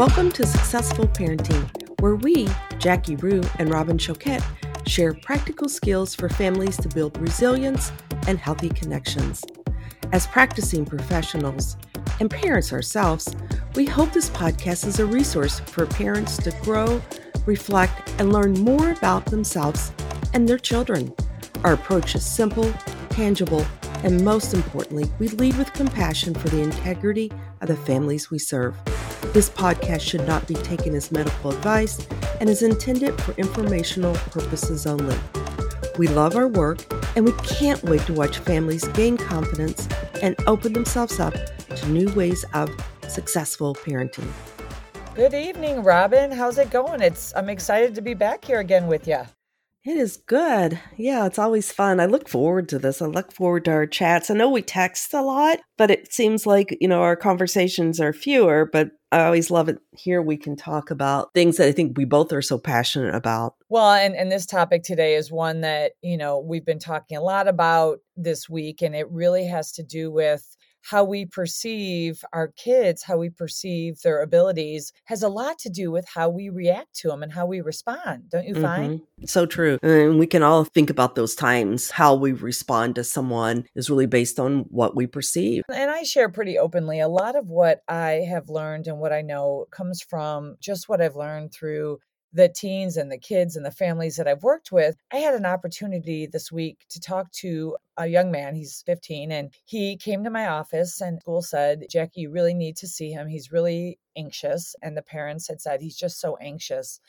Welcome to Successful Parenting, where we, Jackie Rue and Robin Choquette, share practical skills for families to build resilience and healthy connections. As practicing professionals and parents ourselves, we hope this podcast is a resource for parents to grow, reflect, and learn more about themselves and their children. Our approach is simple, tangible, and most importantly, we lead with compassion for the integrity of the families we serve. This podcast should not be taken as medical advice and is intended for informational purposes only. We love our work and we can't wait to watch families gain confidence and open themselves up to new ways of successful parenting. Good evening, Robin. How's it going? It's I'm excited to be back here again with you. It is good. Yeah, it's always fun. I look forward to this. I look forward to our chats. I know we text a lot, but it seems like, you know, our conversations are fewer, but I always love it here we can talk about things that I think we both are so passionate about. Well, and, and this topic today is one that, you know, we've been talking a lot about this week, and it really has to do with how we perceive our kids, how we perceive their abilities, has a lot to do with how we react to them and how we respond. Don't you find? Mm-hmm. So true. And we can all think about those times. How we respond to someone is really based on what we perceive. And I share pretty openly a lot of what I have learned and what I know comes from just what I've learned through the teens and the kids and the families that I've worked with, I had an opportunity this week to talk to a young man. He's 15 and he came to my office and school said, Jackie, you really need to see him. He's really anxious. And the parents had said, he's just so anxious.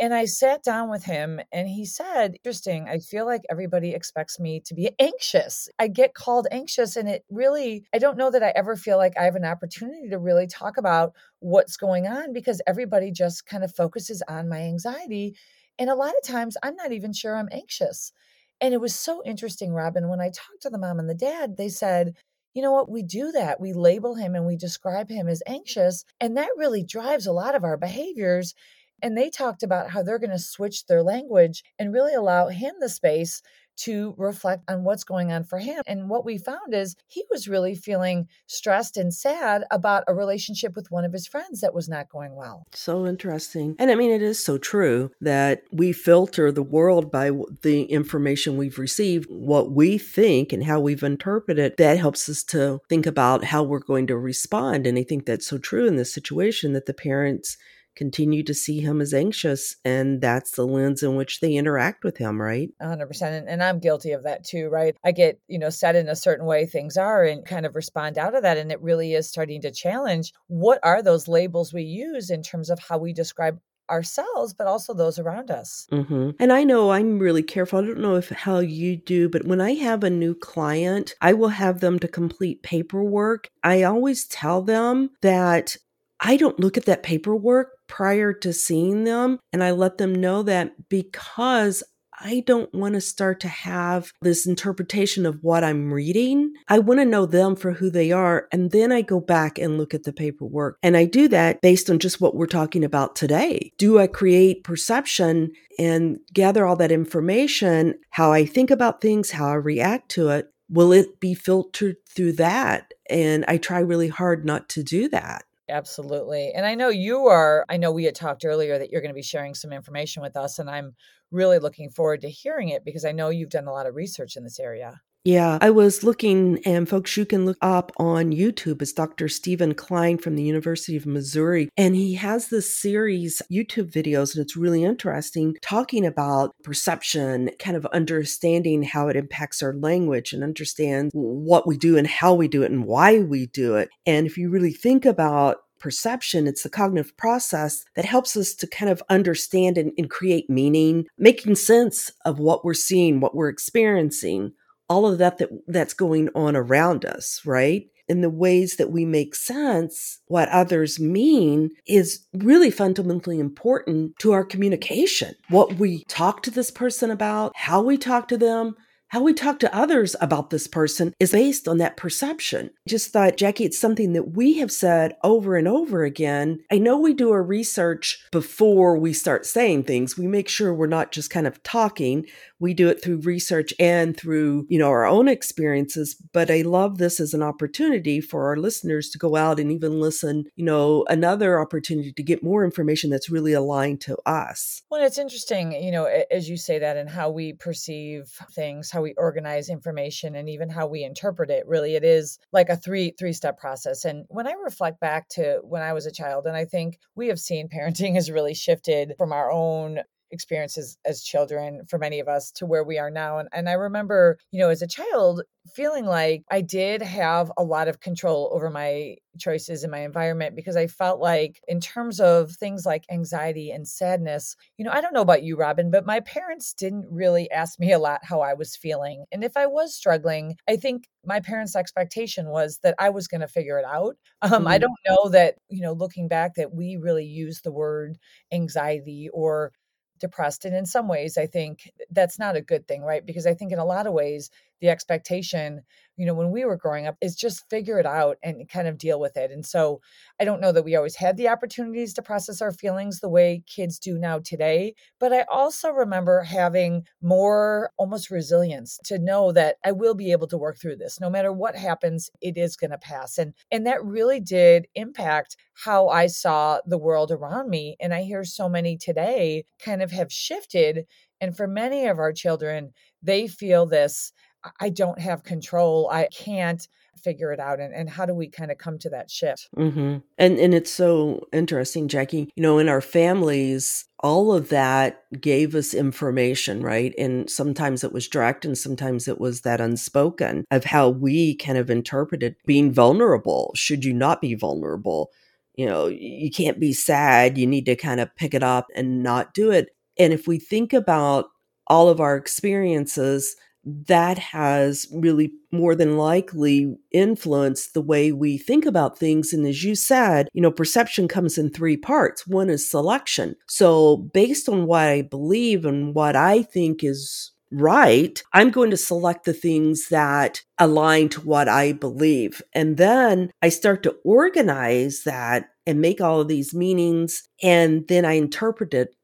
And I sat down with him and he said, Interesting, I feel like everybody expects me to be anxious. I get called anxious, and it really, I don't know that I ever feel like I have an opportunity to really talk about what's going on because everybody just kind of focuses on my anxiety. And a lot of times I'm not even sure I'm anxious. And it was so interesting, Robin, when I talked to the mom and the dad, they said, you know what? We do that. We label him and we describe him as anxious. And that really drives a lot of our behaviors. And they talked about how they're going to switch their language and really allow him the space to reflect on what's going on for him. And what we found is he was really feeling stressed and sad about a relationship with one of his friends that was not going well. So interesting. And I mean, it is so true that we filter the world by the information we've received, what we think and how we've interpreted. That helps us to think about how we're going to respond. And I think that's so true in this situation that the parents continue to see him as anxious and that's the lens in which they interact with him right? 100% and, and i'm guilty of that too right? I get you know set in a certain way things are and kind of respond out of that and it really is starting to challenge what are those labels we use in terms of how we describe ourselves but also those around us. Mm-hmm. and i know i'm really careful i don't know if how you do but when i have a new client i will have them to complete paperwork. I always tell them that I don't look at that paperwork prior to seeing them. And I let them know that because I don't want to start to have this interpretation of what I'm reading. I want to know them for who they are. And then I go back and look at the paperwork. And I do that based on just what we're talking about today. Do I create perception and gather all that information, how I think about things, how I react to it? Will it be filtered through that? And I try really hard not to do that. Absolutely. And I know you are, I know we had talked earlier that you're going to be sharing some information with us, and I'm really looking forward to hearing it because I know you've done a lot of research in this area. Yeah, I was looking, and folks, you can look up on YouTube. It's Dr. Stephen Klein from the University of Missouri. And he has this series, YouTube videos, and it's really interesting, talking about perception, kind of understanding how it impacts our language and understand what we do and how we do it and why we do it. And if you really think about perception, it's the cognitive process that helps us to kind of understand and, and, create meaning, making sense of what we're seeing, what we're experiencing, all of that, that that's going on around us, right? In the ways that we make sense what others mean is really fundamentally important to our communication. What we talk to this person about, how we talk to them, how we talk to others about this person is based on that perception. Just thought, Jackie, it's something that we have said over and over again. I know we do our research before we start saying things. We make sure we're not just kind of talking. We do it through research and through, you know, our own experiences. But I love this as an opportunity for our listeners to go out and even listen, you know, another opportunity to get more information that's really aligned to us. Well, it's interesting, you know, as you say that and how we perceive things, how we organize information and even how we interpret it. Really, it is like a three three step process. And when I reflect back to when I was a child, and I think we have seen parenting has really shifted from our own experiences as children for many of us to where we are now. And, and I remember, you know, as a child, feeling like I did have a lot of control over my choices in my environment because I felt like, in terms of things like anxiety and sadness, you know, I don't know about you, Robin, but my parents didn't really ask me a lot how I was feeling. And if I was struggling, I think my parents' expectation was that I was going to figure it out. Um, mm-hmm. I don't know that, you know, looking back, that we really use the word anxiety or depressed. And in some ways, I think that's not a good thing, right? Because I think in a lot of ways, the expectation you know when we were growing up is just figure it out and kind of deal with it. And so i don't know that we always had the opportunities to process our feelings the way kids do now today but i also remember having more almost resilience to know that i will be able to work through this no matter what happens it is going to pass. And and that really did impact how i saw the world around me and i hear so many today kind of have shifted. And for many of our children they feel this I don't have control. I can't figure it out. And, and how do we kind of come to that shift? Mm-hmm. And, and it's so interesting, Jackie. You know, in our families, all of that gave us information, right? And sometimes it was direct and sometimes it was that unspoken of how we kind of interpreted being vulnerable. Should you not be vulnerable? You know, you can't be sad. You need to kind of pick it up and not do it. And if we think about all of our experiences, that has really more than likely influenced the way we think about things. And as you said, you know, perception comes in three parts. One is selection. So, based on what I believe and what I think is right, I'm going to select the things that align to what I believe. And then I start to organize that and make all of these meanings. And then I interpret it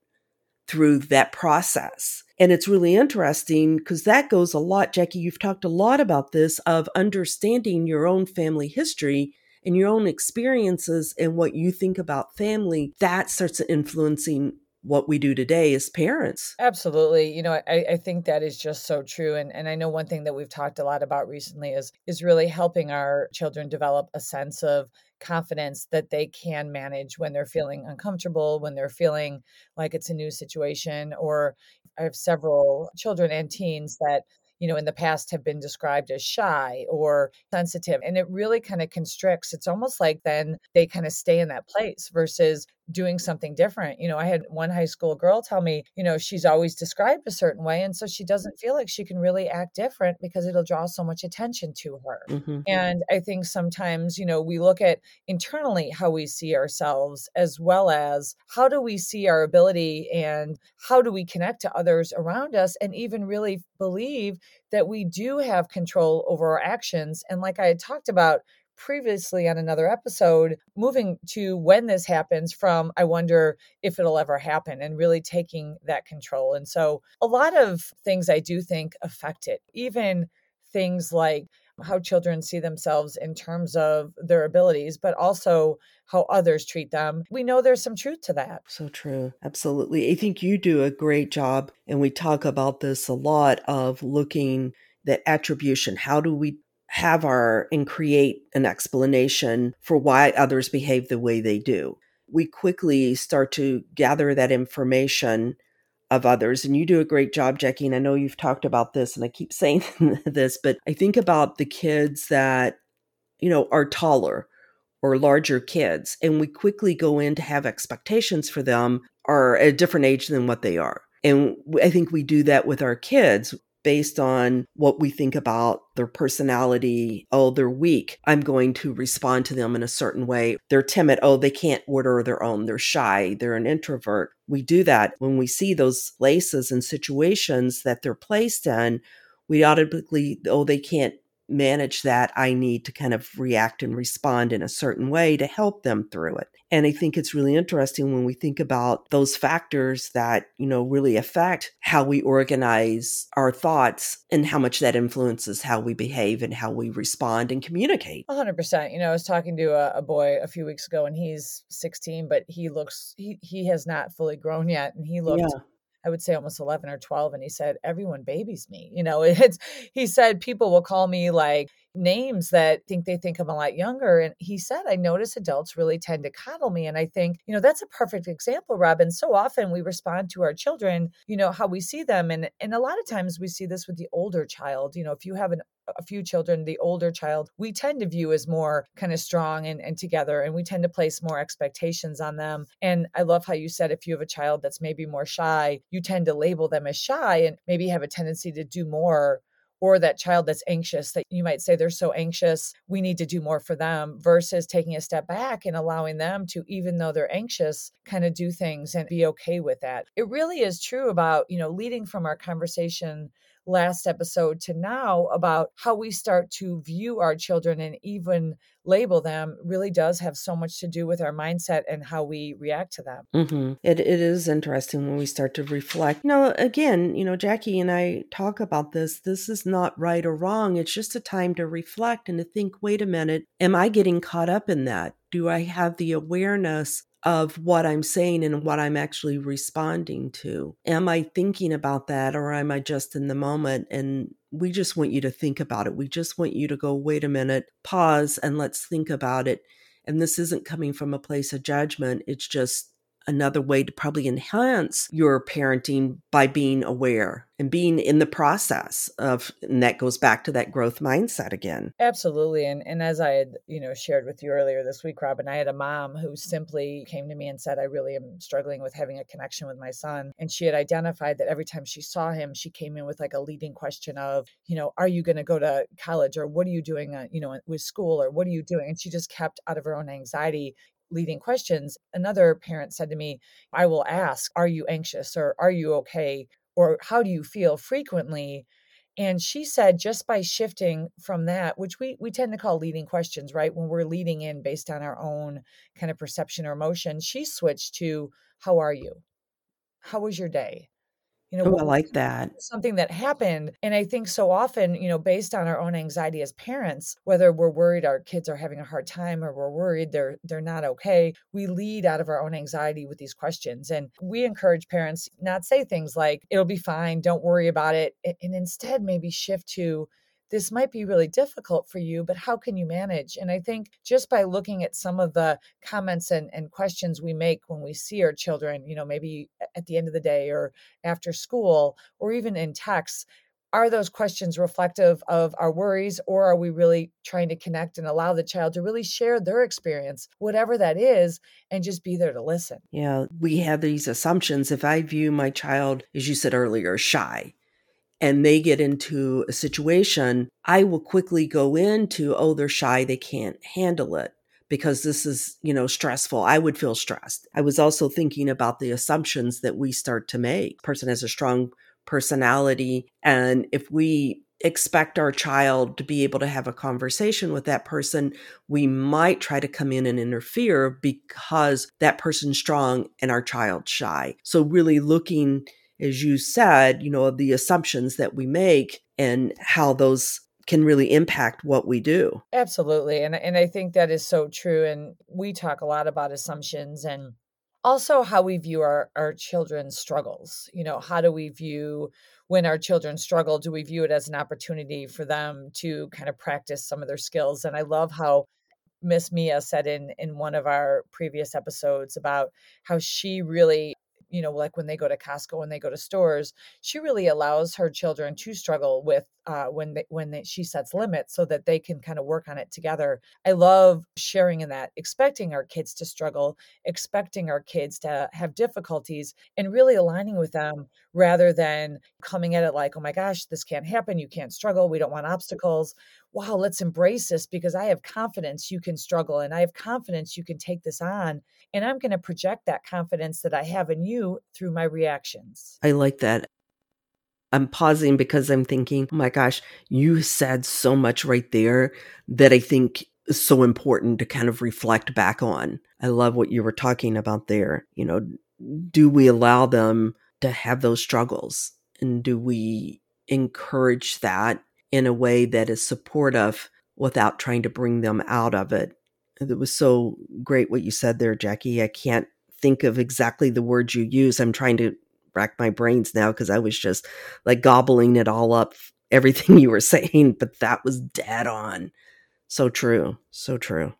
through that process. And it's really interesting because that goes a lot, Jackie. You've talked a lot about this of understanding your own family history and your own experiences and what you think about family. That starts influencing what we do today as parents. Absolutely. You know, I, I think that is just so true. And and I know one thing that we've talked a lot about recently is is really helping our children develop a sense of confidence that they can manage when they're feeling uncomfortable, when they're feeling like it's a new situation. Or I have several children and teens that you know, in the past have been described as shy or sensitive. And it really kind of constricts. It's almost like then they kind of stay in that place versus doing something different. You know, I had one high school girl tell me, you know, she's always described a certain way. And so she doesn't feel like she can really act different because it'll draw so much attention to her. Mm-hmm. And I think sometimes, you know, we look at internally how we see ourselves as well as how do we see our ability and how do we connect to others around us and even really believe that we do have control over our actions. And like I had talked about, previously on another episode, moving to when this happens from I wonder if it'll ever happen and really taking that control. And so a lot of things I do think affect it, even things like how children see themselves in terms of their abilities, but also how others treat them. We know there's some truth to that. So true. Absolutely. I think you do a great job, and we talk about this a lot of looking that attribution. How do we have our and create an explanation for why others behave the way they do. We quickly start to gather that information of others. And you do a great job, Jackie. And I know you've talked about this, and I keep saying this, but I think about the kids that, you know, are taller or larger kids, and we quickly go in to have expectations for them are at a different age than what they are. And I think we do that with our kids based on what we think about their personality. Oh, they're weak. I'm going to respond to them in a certain way. They're timid. Oh, they can't order their own. They're shy. They're an introvert. We do that when we see those places and situations that they're placed in. We automatically, oh, they can't manage that, I need to kind of react and respond in a certain way to help them through it. And I think it's really interesting when we think about those factors that, you know, really affect how we organize our thoughts and how much that influences how we behave and how we respond and communicate. 100%. You know, I was talking to a, a boy a few weeks ago and he's 16, but he looks, he, he has not fully grown yet. And he looked yeah. I would say almost 11 or 12. And he said, everyone babies me. You know, it's, he said, people will call me like names that think they think I'm a lot younger. And he said, I notice adults really tend to coddle me. And I think, you know, that's a perfect example, Robin. So often we respond to our children, you know, how we see them. And, and a lot of times we see this with the older child. You know, if you have an a few children, the older child, we tend to view as more kind of strong and, and together, and we tend to place more expectations on them. And I love how you said if you have a child that's maybe more shy, you tend to label them as shy and maybe have a tendency to do more or that child that's anxious that you might say they're so anxious we need to do more for them versus taking a step back and allowing them to even though they're anxious kind of do things and be okay with that it really is true about you know leading from our conversation last episode to now about how we start to view our children and even label them really does have so much to do with our mindset and how we react to them. Mm-hmm. It, it is interesting when we start to reflect. You know, again, you know, Jackie and I talk about this. This is not right or wrong. It's just a time to reflect and to think, wait a minute, am I getting caught up in that? Do I have the awareness of what I'm saying and what I'm actually responding to. Am I thinking about that or am I just in the moment? And we just want you to think about it. We just want you to go, wait a minute, pause, and let's think about it. And this isn't coming from a place of judgment. It's just another way to probably enhance your parenting by being aware and being in the process of and that goes back to that growth mindset again. Absolutely and and as i had you know shared with you earlier this week robin i had a mom who simply came to me and said i really am struggling with having a connection with my son and she had identified that every time she saw him she came in with like a leading question of you know are you going to go to college or what are you doing uh, you know with school or what are you doing? And she just kept out of her own anxiety leading questions, another parent said to me, I will ask, Are you anxious or are you okay? Or how do you feel frequently? And she said, just by shifting from that, which we, we tend to call leading questions, right? When we're leading in based on our own kind of perception or emotion, she switched to, How are you? How was your day? You know, oh, I like that. Something that happened. And I think so often, you know, based on our own anxiety as parents, whether we're worried our kids are having a hard time or we're worried they're they're not okay, we lead out of our own anxiety with these questions. And we encourage parents not say things like, it'll be fine, don't worry about it. And instead maybe shift to this might be really difficult for you, but how can you manage? And I think just by looking at some of the comments and, and questions we make when we see our children, you know, maybe at the end of the day or after school or even in texts, are those questions reflective of our worries or are we really trying to connect and allow the child to really share their experience whatever that is and just be there to listen yeah we have these assumptions if i view my child as you said earlier shy and they get into a situation, I will quickly go into, oh, they're shy, they can't handle it because this is, you know, stressful. I would feel stressed. I was also thinking about the assumptions that we start to make. Person has a strong personality and if we expect our child to be able to have a conversation with that person, we might try to come in and interfere because that person's strong and our child's shy. So really looking as you said, you know, the assumptions that we make and how those can really impact what we do. Absolutely. And and I think that is so true and we talk a lot about assumptions and also how we view our our children's struggles. You know, how do we view when our children struggle, do we view it as an opportunity for them to kind of practice some of their skills? And I love how Miss Mia said in in one of our previous episodes about how she really you know, like when they go to Costco, when they go to stores, she really allows her children to struggle with uh, when they, when they, she sets limits so that they can kind of work on it together. I love sharing in that, expecting our kids to struggle, expecting our kids to have difficulties, and really aligning with them rather than coming at it like, oh my gosh, this can't happen. You can't struggle. We don't want obstacles. Wow, let's embrace this because I have confidence you can struggle and I have confidence you can take this on. And I'm going to project that confidence that I have in you through my reactions. I like that. I'm pausing because I'm thinking, oh my gosh, you said so much right there that I think is so important to kind of reflect back on. I love what you were talking about there. You know, do we allow them to have those struggles? And do we encourage that in a way that is supportive without trying to bring them out of it? It was so great what you said there, Jackie. I can't think of exactly the words you use. I'm trying to rack my brains now because I was just like gobbling it all up, everything you were saying, but that was dead on. So true. So true.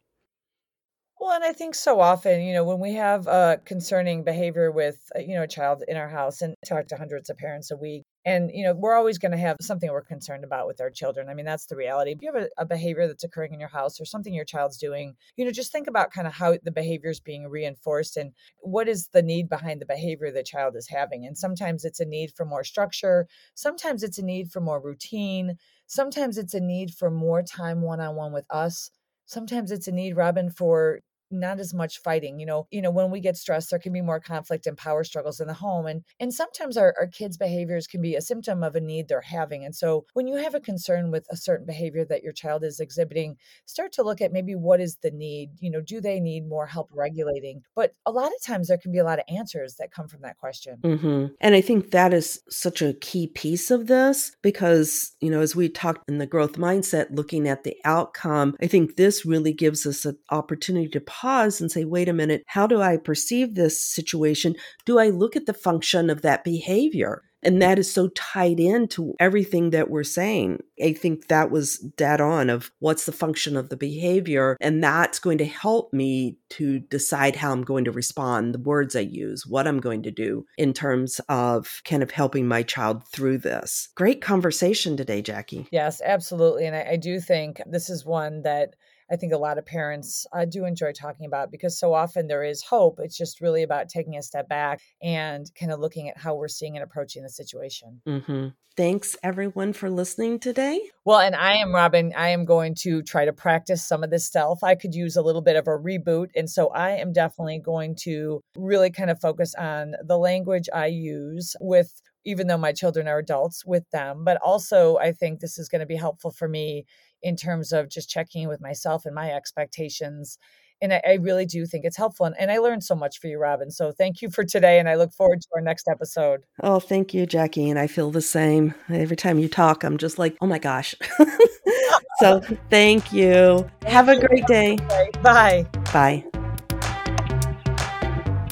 Well, and I think so often, you know, when we have uh, concerning behavior with, uh, you know, a child in our house and talk to hundreds of parents a week, and, you know, we're always going to have something we're concerned about with our children. I mean, that's the reality. If you have a, a, behavior that's occurring in your house or something your child's doing, you know, just think about kind of how the behavior is being reinforced and what is the need behind the behavior the child is having. And sometimes it's a need for more structure, sometimes it's a need for more routine, sometimes it's a need for more time one on one with us. Sometimes it's a need, Robin, for not as much fighting you know you know when we get stressed there can be more conflict and power struggles in the home and and sometimes our, our kids behaviors can be a symptom of a need they're having and so when you have a concern with a certain behavior that your child is exhibiting start to look at maybe what is the need you know do they need more help regulating but a lot of times there can be a lot of answers that come from that question mm-hmm. and i think that is such a key piece of this because you know as we talked in the growth mindset looking at the outcome i think this really gives us an opportunity to pause and say, wait a minute, how do I perceive this situation? Do I look at the function of that behavior? And that is so tied into everything that we're saying. I think that was dead on of what's the function of the behavior. And that's going to help me to decide how I'm going to respond, the words I use, what I'm going to do in terms of kind of helping my child through this. Great conversation today, Jackie. Yes, absolutely. And I, I do think this is one that I think a lot of parents uh, do enjoy talking about because so often there is hope. It's just really about taking a step back and kind of looking at how we're seeing and approaching the situation. Mm-hmm. Thanks, everyone, for listening today. Well, and I am Robin. I am going to try to practice some of this stuff. I could use a little bit of a reboot. And so I am definitely going to really kind of focus on the language I use with even though my children are adults with them. But also, I think this is going to be helpful for me in terms of just checking in with myself and my expectations. And I, I really do think it's helpful. And, and, I learned so much for you, Robin. So thank you for today. And I look forward to our next episode. Oh, thank you, Jackie. And I feel the same. Every time you talk, I'm just like, oh my gosh. so thank you. Have a great day. Bye. Bye.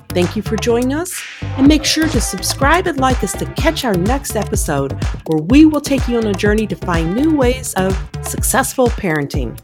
Thank you for joining us, and make sure to subscribe and like us to catch our next episode, where we will take you on a journey to find new ways of successful parenting.